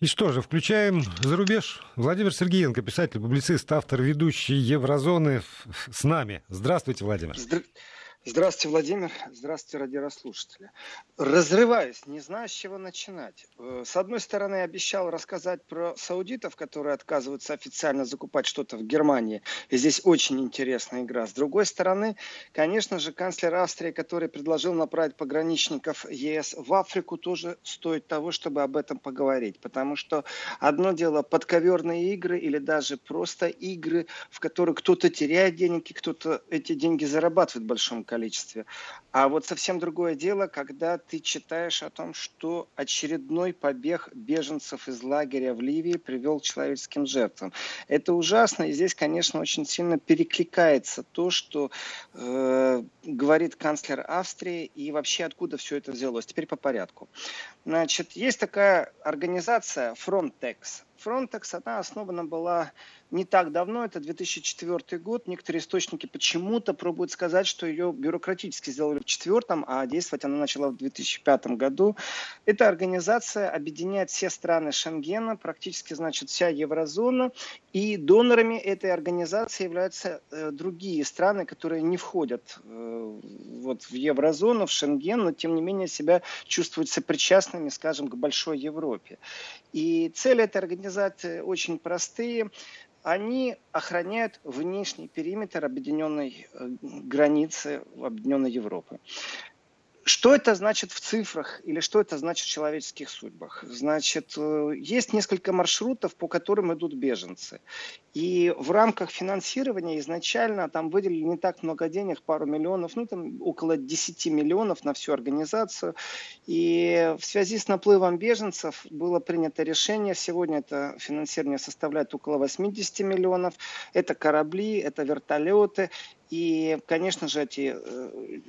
И что же, включаем за рубеж. Владимир Сергеенко, писатель, публицист, автор, ведущий Еврозоны с нами. Здравствуйте, Владимир. Здра... Здравствуйте, Владимир. Здравствуйте, радиослушатели. Разрываюсь, не знаю, с чего начинать. Э, с одной стороны, обещал рассказать про саудитов, которые отказываются официально закупать что-то в Германии. И здесь очень интересная игра. С другой стороны, конечно же, канцлер Австрии, который предложил направить пограничников ЕС в Африку, тоже стоит того, чтобы об этом поговорить. Потому что одно дело подковерные игры или даже просто игры, в которых кто-то теряет деньги, кто-то эти деньги зарабатывает в большом количестве количестве. А вот совсем другое дело, когда ты читаешь о том, что очередной побег беженцев из лагеря в Ливии привел к человеческим жертвам. Это ужасно, и здесь, конечно, очень сильно перекликается то, что э, говорит канцлер Австрии, и вообще откуда все это взялось. Теперь по порядку. Значит, есть такая организация Frontex. Frontex, она основана была не так давно, это 2004 год. Некоторые источники почему-то пробуют сказать, что ее бюрократически сделали в 2004, а действовать она начала в 2005 году. Эта организация объединяет все страны Шенгена, практически, значит, вся еврозона, и донорами этой организации являются э, другие страны, которые не входят э, вот, в еврозону, в Шенген, но тем не менее себя чувствуют сопричастными, скажем, к большой Европе. И цели этой организации очень простые они охраняют внешний периметр объединенной э, границы объединенной Европы. Что это значит в цифрах или что это значит в человеческих судьбах? Значит, э, есть несколько маршрутов, по которым идут беженцы. И в рамках финансирования изначально там выделили не так много денег, пару миллионов, ну там около 10 миллионов на всю организацию. И в связи с наплывом беженцев было принято решение, сегодня это финансирование составляет около 80 миллионов. Это корабли, это вертолеты. И, конечно же, эти э,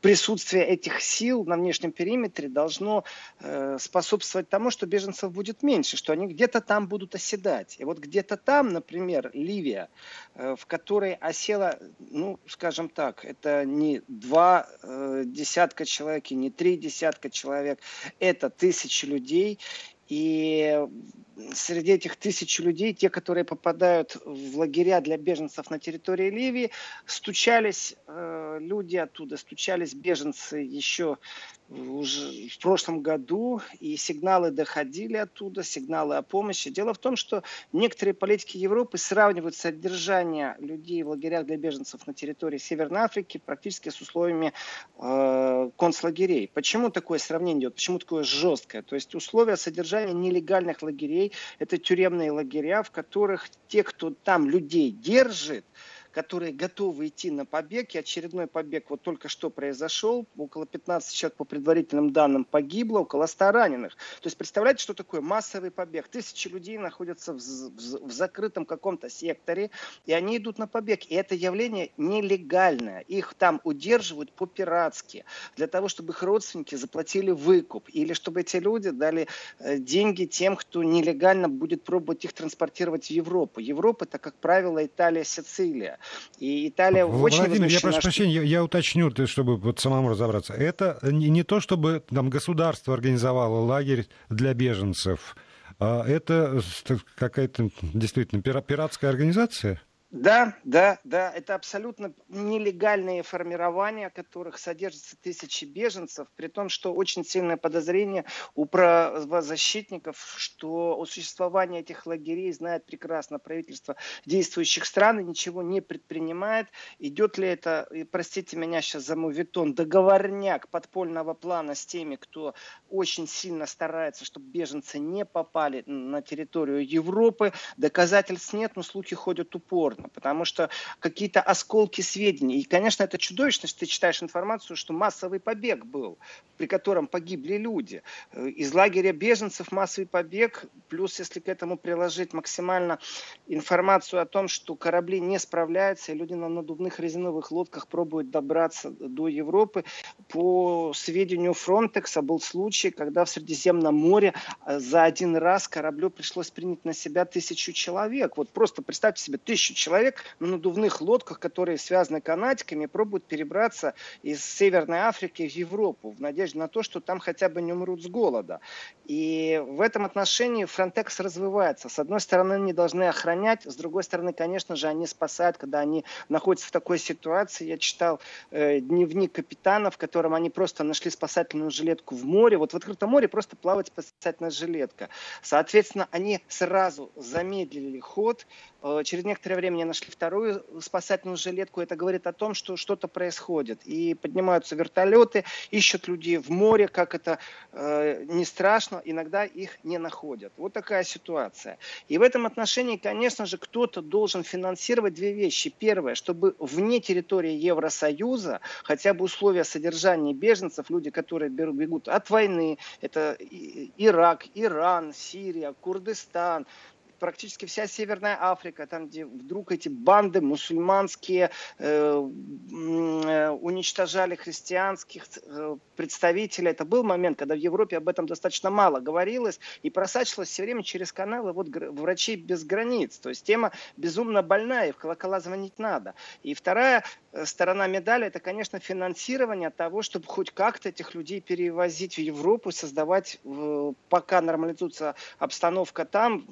присутствие этих сил на внешнем периметре должно э, способствовать тому, что беженцев будет меньше, что они где-то там будут оседать. И вот где-то там, например, Ливия, э, в которой осела, ну, скажем так, это не два э, десятка человек и не три десятка человек, это тысячи людей. И среди этих тысяч людей, те, которые попадают в лагеря для беженцев на территории Ливии, стучались э, люди оттуда, стучались беженцы еще уже в прошлом году, и сигналы доходили оттуда, сигналы о помощи. Дело в том, что некоторые политики Европы сравнивают содержание людей в лагерях для беженцев на территории Северной Африки практически с условиями э, концлагерей. Почему такое сравнение идет? Почему такое жесткое? То есть условия содержания нелегальных лагерей – это тюремные лагеря, в которых те, кто там людей держит, которые готовы идти на побег. И очередной побег вот только что произошел. Около 15 человек по предварительным данным погибло, около 100 раненых. То есть представляете, что такое массовый побег? Тысячи людей находятся в, в, в закрытом каком-то секторе, и они идут на побег. И это явление нелегальное. Их там удерживают по-пиратски, для того, чтобы их родственники заплатили выкуп, или чтобы эти люди дали э, деньги тем, кто нелегально будет пробовать их транспортировать в Европу. Европа, это, как правило, Италия, Сицилия. И Италия Владимир, очень Владимир, я прошу прощения, я, я уточню, чтобы вот самому разобраться. Это не, не то, чтобы там государство организовало лагерь для беженцев, а это какая-то действительно пиратская организация? Да, да, да, это абсолютно нелегальные формирования, в которых содержатся тысячи беженцев, при том, что очень сильное подозрение у правозащитников, что о существовании этих лагерей знает прекрасно правительство действующих стран и ничего не предпринимает. Идет ли это, простите меня сейчас за мувитон, договорняк подпольного плана с теми, кто очень сильно старается, чтобы беженцы не попали на территорию Европы. Доказательств нет, но слухи ходят упорно понятно, потому что какие-то осколки сведений. И, конечно, это чудовищно, что ты читаешь информацию, что массовый побег был, при котором погибли люди. Э, из лагеря беженцев массовый побег, плюс если к этому приложить максимально информацию о том, что корабли не справляются, и люди на надувных резиновых лодках пробуют добраться до Европы. По сведению Фронтекса был случай, когда в Средиземном море э, за один раз кораблю пришлось принять на себя тысячу человек. Вот просто представьте себе, тысячу человек человек на надувных лодках, которые связаны канатиками, пробуют перебраться из Северной Африки в Европу в надежде на то, что там хотя бы не умрут с голода. И в этом отношении Frontex развивается. С одной стороны, они должны охранять, с другой стороны, конечно же, они спасают, когда они находятся в такой ситуации. Я читал э, дневник капитана, в котором они просто нашли спасательную жилетку в море. Вот в открытом море просто плавает спасательная жилетка. Соответственно, они сразу замедлили ход, через некоторое время они нашли вторую спасательную жилетку. Это говорит о том, что что-то происходит. И поднимаются вертолеты, ищут людей в море, как это э, не страшно, иногда их не находят. Вот такая ситуация. И в этом отношении, конечно же, кто-то должен финансировать две вещи. Первое, чтобы вне территории Евросоюза хотя бы условия содержания беженцев, люди, которые бегут от войны, это Ирак, Иран, Сирия, Курдистан, практически вся Северная Африка, там, где вдруг эти банды мусульманские э, э, уничтожали христианских э, представителей. Это был момент, когда в Европе об этом достаточно мало говорилось и просачивалось все время через каналы вот, врачей без границ. То есть тема безумно больная, и в колокола звонить надо. И вторая э, сторона медали, это, конечно, финансирование того, чтобы хоть как-то этих людей перевозить в Европу, создавать, пока нормализуется обстановка там,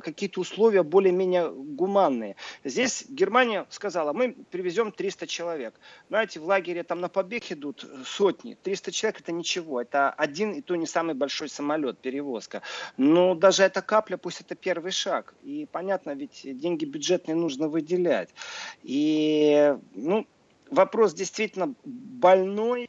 какие-то условия более-менее гуманные. Здесь Германия сказала, мы привезем 300 человек. Знаете, в лагере там на побег идут сотни. 300 человек это ничего. Это один и то не самый большой самолет, перевозка. Но даже эта капля, пусть это первый шаг. И понятно, ведь деньги бюджетные нужно выделять. И ну, вопрос действительно больной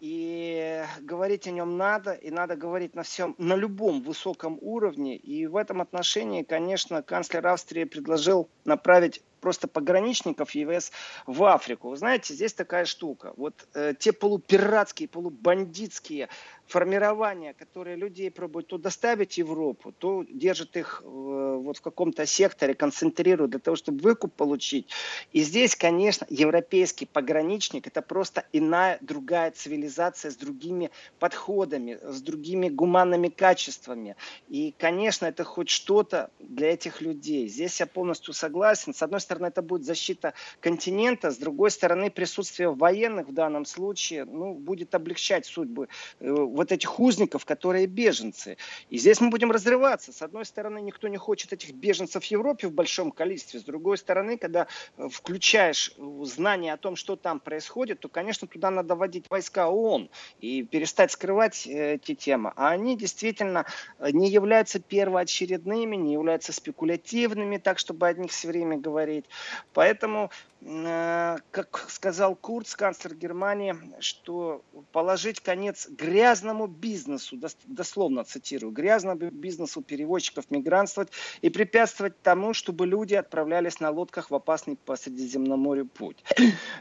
и говорить о нем надо, и надо говорить на всем, на любом высоком уровне. И в этом отношении, конечно, канцлер Австрии предложил направить просто пограничников ЕВС в Африку. Вы знаете, здесь такая штука. Вот э, те полупиратские, полубандитские формирования, которые людей пробуют то доставить в Европу, то держат их э, вот в каком-то секторе, концентрируют для того, чтобы выкуп получить. И здесь, конечно, европейский пограничник – это просто иная, другая цивилизация с другими подходами, с другими гуманными качествами. И, конечно, это хоть что-то для этих людей. Здесь я полностью согласен. С одной стороны, это будет защита континента, с другой стороны, присутствие военных в данном случае ну, будет облегчать судьбы э, вот этих узников, которые беженцы. И здесь мы будем разрываться. С одной стороны, никто не хочет этих беженцев в Европе в большом количестве. С другой стороны, когда э, включаешь знание о том, что там происходит, то, конечно, туда надо вводить войска ООН и перестать скрывать э, эти темы. А они действительно э, не являются первоочередными, не являются спекулятивными, так, чтобы о них все время говорить. Поэтому Э, как сказал Курц, канцлер Германии, что положить конец грязному бизнесу, дословно цитирую, грязному бизнесу перевозчиков мигрантствовать и препятствовать тому, чтобы люди отправлялись на лодках в опасный по Средиземноморью путь.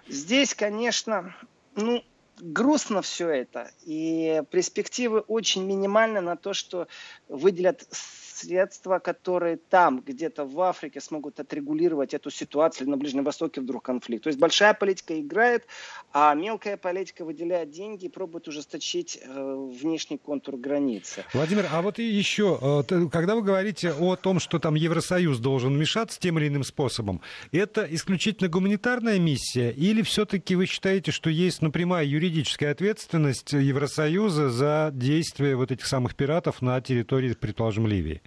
Здесь, конечно, ну, грустно все это, и перспективы очень минимальны на то, что выделят средства, которые там, где-то в Африке смогут отрегулировать эту ситуацию, или на Ближнем Востоке вдруг конфликт. То есть большая политика играет, а мелкая политика выделяет деньги и пробует ужесточить э, внешний контур границы. Владимир, а вот еще, э, когда вы говорите о том, что там Евросоюз должен вмешаться тем или иным способом, это исключительно гуманитарная миссия или все-таки вы считаете, что есть напрямая юридическая ответственность Евросоюза за действия вот этих самых пиратов на территории, предположим, Ливии?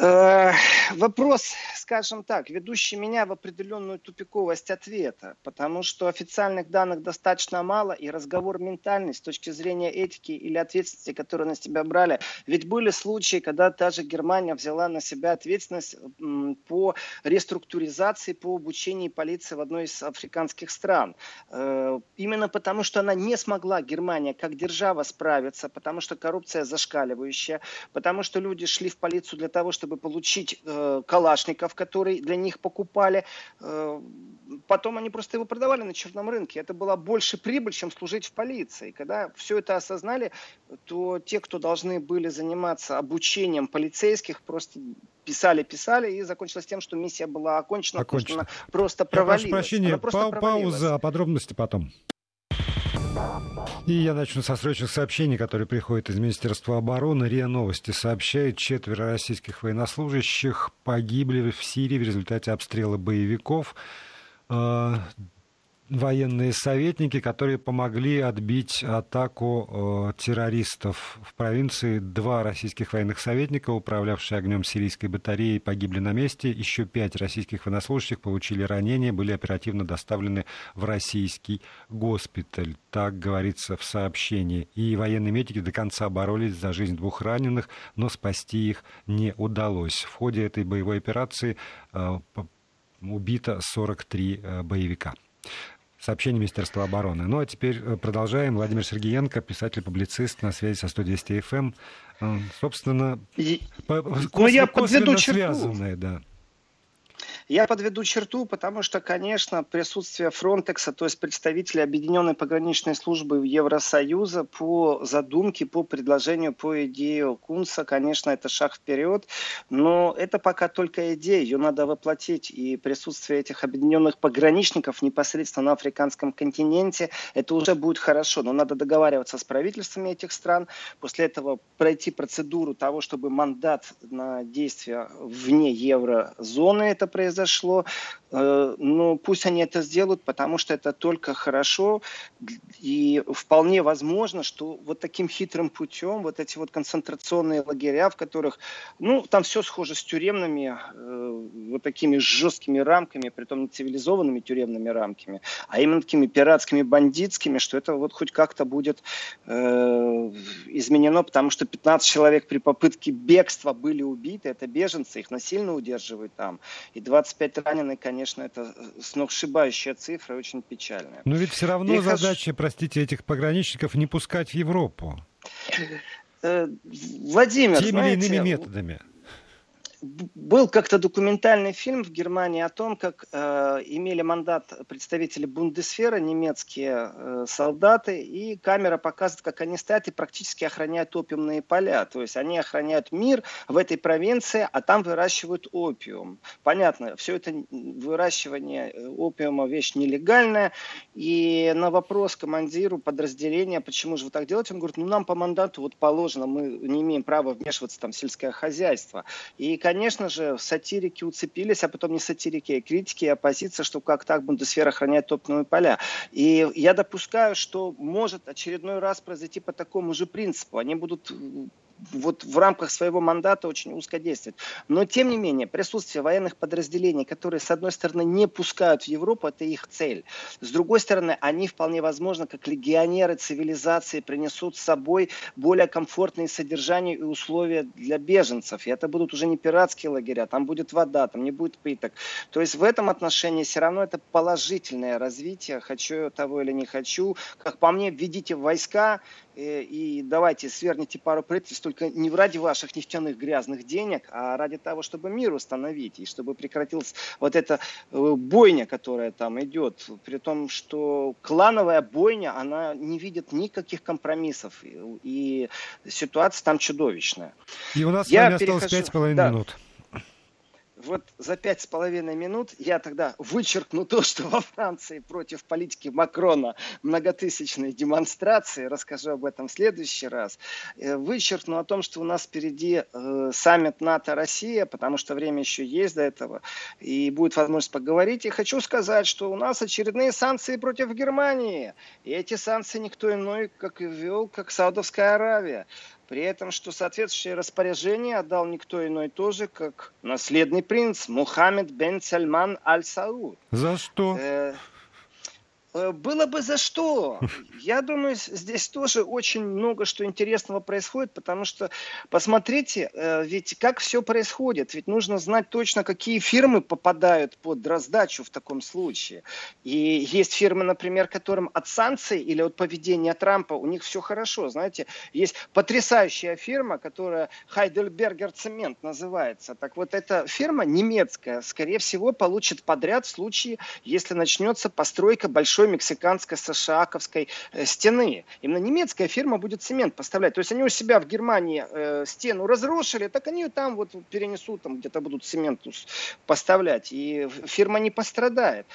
Э, вопрос, скажем так, ведущий меня в определенную тупиковость ответа, потому что официальных данных достаточно мало, и разговор ментальный с точки зрения этики или ответственности, которую на себя брали. Ведь были случаи, когда та же Германия взяла на себя ответственность по реструктуризации, по обучению полиции в одной из африканских стран. Э, именно потому, что она не смогла, Германия, как держава справиться, потому что коррупция зашкаливающая, потому что люди шли в полицию для того, чтобы чтобы получить э, калашников, которые для них покупали. Э, потом они просто его продавали на черном рынке. Это была больше прибыль, чем служить в полиции. Когда все это осознали, то те, кто должны были заниматься обучением полицейских, просто писали, писали, и закончилось тем, что миссия была окончена, окончена. потому что она просто провалилась. Я прошу прощения, па- провалилась. пауза, подробности потом. И я начну со срочных сообщений, которые приходят из Министерства обороны. РИА Новости сообщает, четверо российских военнослужащих погибли в Сирии в результате обстрела боевиков. Военные советники, которые помогли отбить атаку э, террористов в провинции. Два российских военных советника, управлявшие огнем сирийской батареи, погибли на месте. Еще пять российских военнослужащих получили ранения, были оперативно доставлены в российский госпиталь. Так говорится в сообщении. И военные медики до конца боролись за жизнь двух раненых, но спасти их не удалось. В ходе этой боевой операции э, убито 43 э, боевика. Сообщение Министерства обороны. Ну а теперь э, продолжаем. Владимир Сергеенко, писатель-публицист на связи со 102 FM. Эм. Собственно, и... кос- ну, я подведу черту. связанные, да. Я подведу черту, потому что, конечно, присутствие Фронтекса, то есть представителей Объединенной пограничной службы Евросоюза по задумке, по предложению, по идее Кунса, конечно, это шаг вперед, но это пока только идея, ее надо воплотить, и присутствие этих объединенных пограничников непосредственно на африканском континенте, это уже будет хорошо, но надо договариваться с правительствами этих стран, после этого пройти процедуру того, чтобы мандат на действия вне еврозоны это произошло, произошло, э, но пусть они это сделают, потому что это только хорошо. И вполне возможно, что вот таким хитрым путем вот эти вот концентрационные лагеря, в которых, ну, там все схоже с тюремными, э, вот такими жесткими рамками, притом не цивилизованными тюремными рамками, а именно такими пиратскими, бандитскими, что это вот хоть как-то будет э, изменено, потому что 15 человек при попытке бегства были убиты, это беженцы, их насильно удерживают там, и 20 25 раненых, конечно, это сногсшибающая цифра, очень печальная. Но ведь все равно и задача, хаш... простите, этих пограничников не пускать в Европу. Э, Владимир, Теми знаете, или иными методами был как-то документальный фильм в Германии о том, как э, имели мандат представители Бундесфера, немецкие э, солдаты, и камера показывает, как они стоят и практически охраняют опиумные поля. То есть они охраняют мир в этой провинции, а там выращивают опиум. Понятно, все это выращивание э, опиума вещь нелегальная. И на вопрос командиру подразделения, почему же вы так делаете, он говорит, ну нам по мандату вот положено, мы не имеем права вмешиваться там в сельское хозяйство. И конечно же, сатирики уцепились, а потом не сатирики, а критики и оппозиция, что как так Бундесвер охраняет топливные поля. И я допускаю, что может очередной раз произойти по такому же принципу. Они будут вот в рамках своего мандата очень узко действует. Но, тем не менее, присутствие военных подразделений, которые, с одной стороны, не пускают в Европу, это их цель. С другой стороны, они вполне возможно, как легионеры цивилизации, принесут с собой более комфортные содержания и условия для беженцев. И это будут уже не пиратские лагеря, там будет вода, там не будет пыток. То есть в этом отношении все равно это положительное развитие, хочу того или не хочу. Как по мне, введите войска, Э, и давайте сверните пару правительств, только не ради ваших нефтяных грязных денег, а ради того, чтобы мир установить, и чтобы прекратилась вот эта э, бойня, которая там идет, при том, что клановая бойня, она не видит никаких компромиссов, и ситуация там чудовищная. И у нас Я с вами перехожу... осталось с половиной да. минут вот за пять с половиной минут я тогда вычеркну то, что во Франции против политики Макрона многотысячные демонстрации, расскажу об этом в следующий раз, э, вычеркну о том, что у нас впереди э, саммит НАТО-Россия, потому что время еще есть до этого, и будет возможность поговорить. И хочу сказать, что у нас очередные санкции против Германии, и эти санкции никто иной, как ввел, как Саудовская Аравия. При этом, что соответствующее распоряжение отдал никто иной тоже, как наследный принц Мухаммед бен Сальман аль-Сауд. За что? Э, было бы за что. Я думаю, здесь тоже очень много что интересного происходит, потому что, посмотрите, э, ведь как все происходит. Ведь нужно знать точно, какие фирмы попадают под раздачу в таком случае. И есть фирмы, например, которым от санкций или от поведения Трампа у них все хорошо. Знаете, есть потрясающая фирма, которая Heidelberger Цемент называется. Так вот, эта фирма немецкая, скорее всего, получит подряд в случае, если начнется постройка большой мексиканско-сашаковской э, стены. Именно немецкая фирма будет цемент поставлять. То есть они у себя в Германии э, стену разрушили, так они там вот перенесут, там где-то будут цемент поставлять. И фирма не пострадает.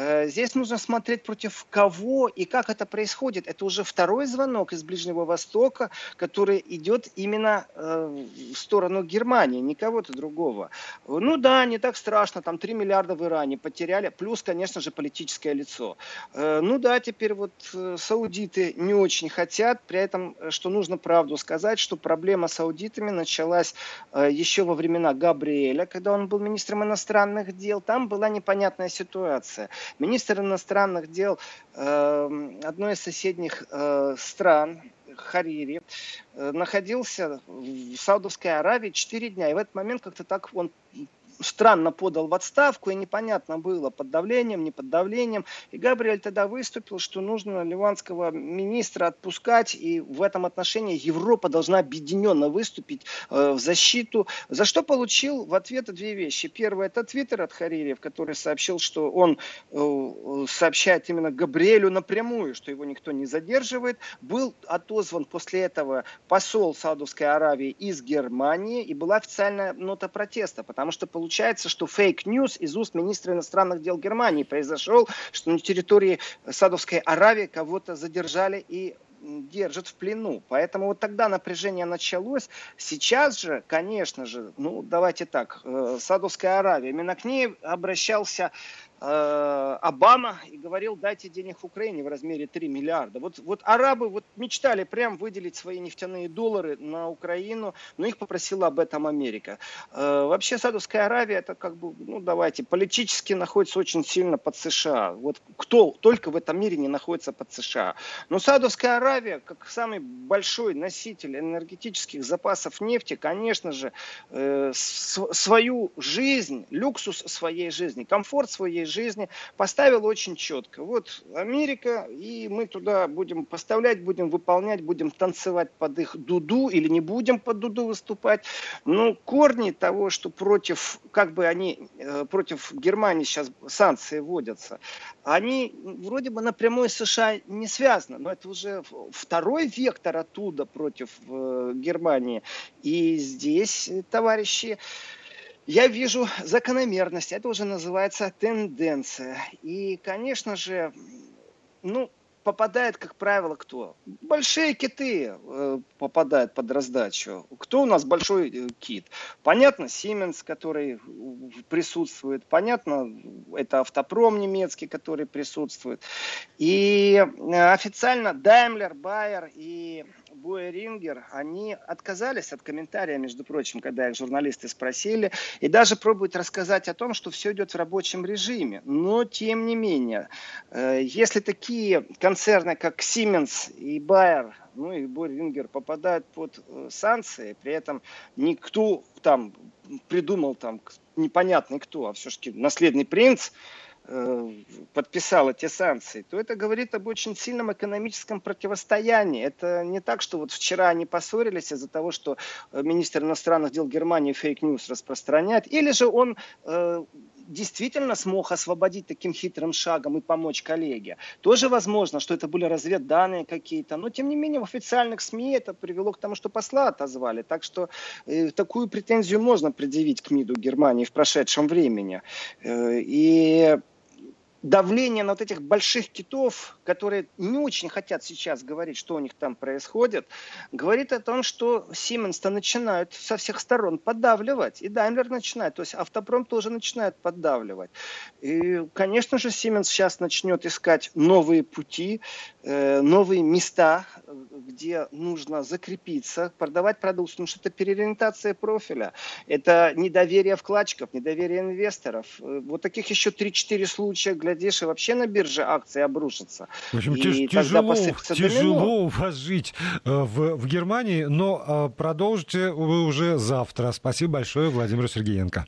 Э, здесь нужно смотреть против кого и как это происходит. Это уже второй звонок из Ближнего Востока, который идет именно э, в сторону Германии, не кого-то другого. Ну да, не так страшно, там 3 миллиарда в Иране потеряли, плюс, конечно же, политическое лицо. Э, ну да, теперь вот саудиты не очень хотят, при этом, что нужно правду сказать, что проблема с саудитами началась еще во времена Габриэля, когда он был министром иностранных дел. Там была непонятная ситуация. Министр иностранных дел э, одной из соседних э, стран, Харири, э, находился в Саудовской Аравии 4 дня. И в этот момент как-то так он странно подал в отставку, и непонятно было, под давлением, не под давлением. И Габриэль тогда выступил, что нужно ливанского министра отпускать, и в этом отношении Европа должна объединенно выступить э, в защиту. За что получил в ответ две вещи. Первое, это твиттер от Харири, в который сообщил, что он э, сообщает именно Габриэлю напрямую, что его никто не задерживает. Был отозван после этого посол Саудовской Аравии из Германии, и была официальная нота протеста, потому что получил получается, что fake news из уст министра иностранных дел Германии произошел, что на территории Саудовской Аравии кого-то задержали и держат в плену. Поэтому вот тогда напряжение началось. Сейчас же, конечно же, ну давайте так, э, Саудовская Аравия, именно к ней обращался Обама и говорил, дайте денег Украине в размере 3 миллиарда. Вот, вот арабы вот мечтали прям выделить свои нефтяные доллары на Украину, но их попросила об этом Америка. Э, вообще Саудовская Аравия это как бы, ну давайте, политически находится очень сильно под США. Вот кто только в этом мире не находится под США. Но Саудовская Аравия, как самый большой носитель энергетических запасов нефти, конечно же, э, свою жизнь, люксус своей жизни, комфорт своей жизни, поставил очень четко. Вот Америка, и мы туда будем поставлять, будем выполнять, будем танцевать под их дуду или не будем под дуду выступать. Но корни того, что против, как бы они, э, против Германии сейчас санкции вводятся, они вроде бы напрямую с США не связаны, но это уже второй вектор оттуда против э, Германии. И здесь, товарищи, я вижу закономерность, это уже называется тенденция. И, конечно же, ну, попадает, как правило, кто? Большие киты э, попадают под раздачу. Кто у нас большой э, кит? Понятно, Siemens, который присутствует. Понятно, это автопром немецкий, который присутствует. И э, официально Daimler, Bayer и Боя Рингер, они отказались от комментария, между прочим, когда их журналисты спросили, и даже пробуют рассказать о том, что все идет в рабочем режиме. Но, тем не менее, э, если такие концерны, как Siemens и Bayer, ну и Бой Рингер попадают под э, санкции, при этом никто там придумал там непонятный кто, а все-таки наследный принц, Э, подписал эти санкции, то это говорит об очень сильном экономическом противостоянии. Это не так, что вот вчера они поссорились из-за того, что э, министр иностранных дел Германии fake news распространяет, или же он э, действительно смог освободить таким хитрым шагом и помочь коллеге. Тоже возможно, что это были разведданные какие-то, но тем не менее в официальных СМИ это привело к тому, что посла отозвали. Так что э, такую претензию можно предъявить к МИДу Германии в прошедшем времени. Э, и давление на вот этих больших китов, которые не очень хотят сейчас говорить, что у них там происходит, говорит о том, что Siemens-то начинают со всех сторон поддавливать. И Daimler начинает, то есть автопром тоже начинает поддавливать. И, конечно же, Siemens сейчас начнет искать новые пути, э, новые места, где нужно закрепиться, продавать продукцию, потому что это переориентация профиля, это недоверие вкладчиков, недоверие инвесторов. Э, вот таких еще 3-4 случая, глядишь, и вообще на бирже акции обрушатся. В общем, и тяжело, тяжело у вас жить э, в, в Германии, но э, продолжите вы уже завтра. Спасибо большое, Владимир Сергеенко.